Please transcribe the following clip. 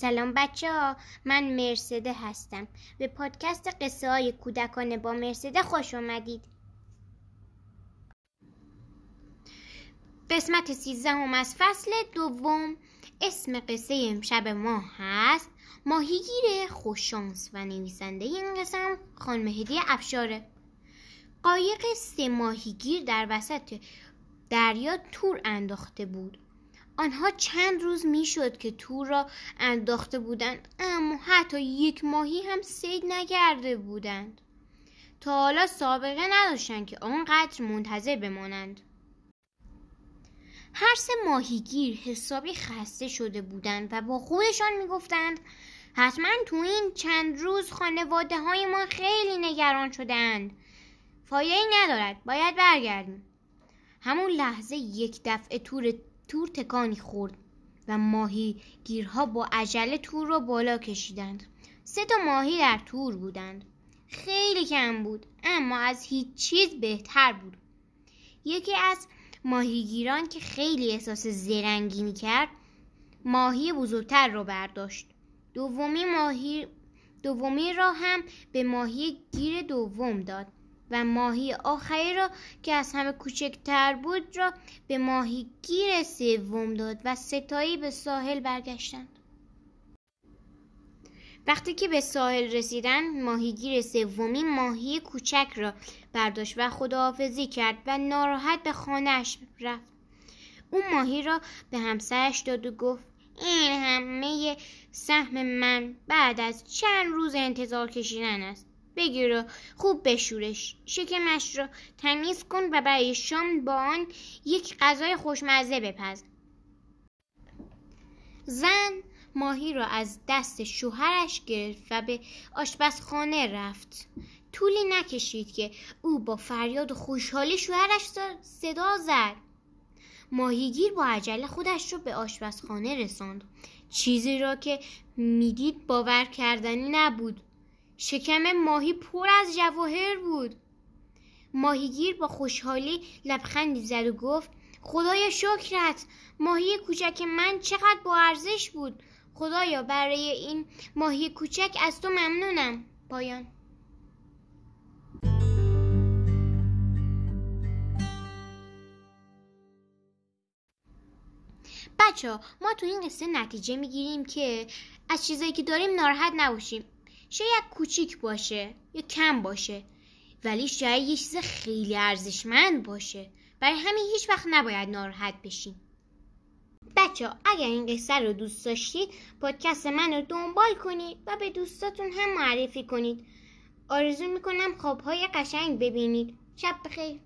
سلام بچه ها من مرسده هستم. به پادکست قصه های کودکانه با مرسده خوش آمدید قسمت سیزدهم از فصل دوم اسم قصه امشب ما هست ماهیگیر خوششانس و نویسنده این قسم خانم هدیه افشاره. قایق سه ماهیگیر در وسط دریا تور انداخته بود. آنها چند روز می‌شد که تور را انداخته بودند اما حتی یک ماهی هم سید نگرده بودند. تا حالا سابقه نداشتند که آنقدر منتظر بمانند. هر سه ماهیگیر حسابی خسته شده بودند و با خودشان می‌گفتند حتما تو این چند روز خانواده های ما خیلی نگران شدند فایده ندارد باید برگردیم. همون لحظه یک دفعه تور تور تکانی خورد و ماهی گیرها با عجله تور را بالا کشیدند. سه تا ماهی در تور بودند. خیلی کم بود اما از هیچ چیز بهتر بود. یکی از ماهیگیران که خیلی احساس زرنگی می کرد ماهی بزرگتر را برداشت. دومی ماهی دومی را هم به ماهی گیر دوم داد. و ماهی آخری را که از همه کوچکتر بود را به ماهی گیر سوم داد و ستایی به ساحل برگشتند. وقتی که به ساحل رسیدن ماهیگیر سومی ماهی کوچک را برداشت و خداحافظی کرد و ناراحت به خانهاش رفت. او ماهی را به همسرش داد و گفت این همه سهم من بعد از چند روز انتظار کشیدن است. بگیر و خوب بشورش. شکمش را تمیز کن و برای شام با آن یک غذای خوشمزه بپز. زن ماهی را از دست شوهرش گرفت و به آشپزخانه رفت. طولی نکشید که او با فریاد و خوشحالی شوهرش صدا زد. ماهیگیر با عجله خودش را به آشپزخانه رساند. چیزی را که می‌دید باور کردنی نبود. شکم ماهی پر از جواهر بود. ماهیگیر با خوشحالی لبخندی زد و گفت خدایا شکرت. ماهی کوچک من چقدر با ارزش بود. خدایا برای این ماهی کوچک از تو ممنونم پایان. بچه ما تو این قصه نتیجه می‌گیریم که از چیزایی که داریم ناراحت نباشیم. شاید کوچیک باشه یا کم باشه ولی شاید یه چیز خیلی ارزشمند باشه. برای همین هیچ وقت نباید ناراحت بشیم بچه اگر این قصه رو دوست داشتید پادکست من رو دنبال کنید و به دوستاتون هم معرفی کنید. آرزو می‌کنم خوابهای قشنگ ببینید. شب بخیر.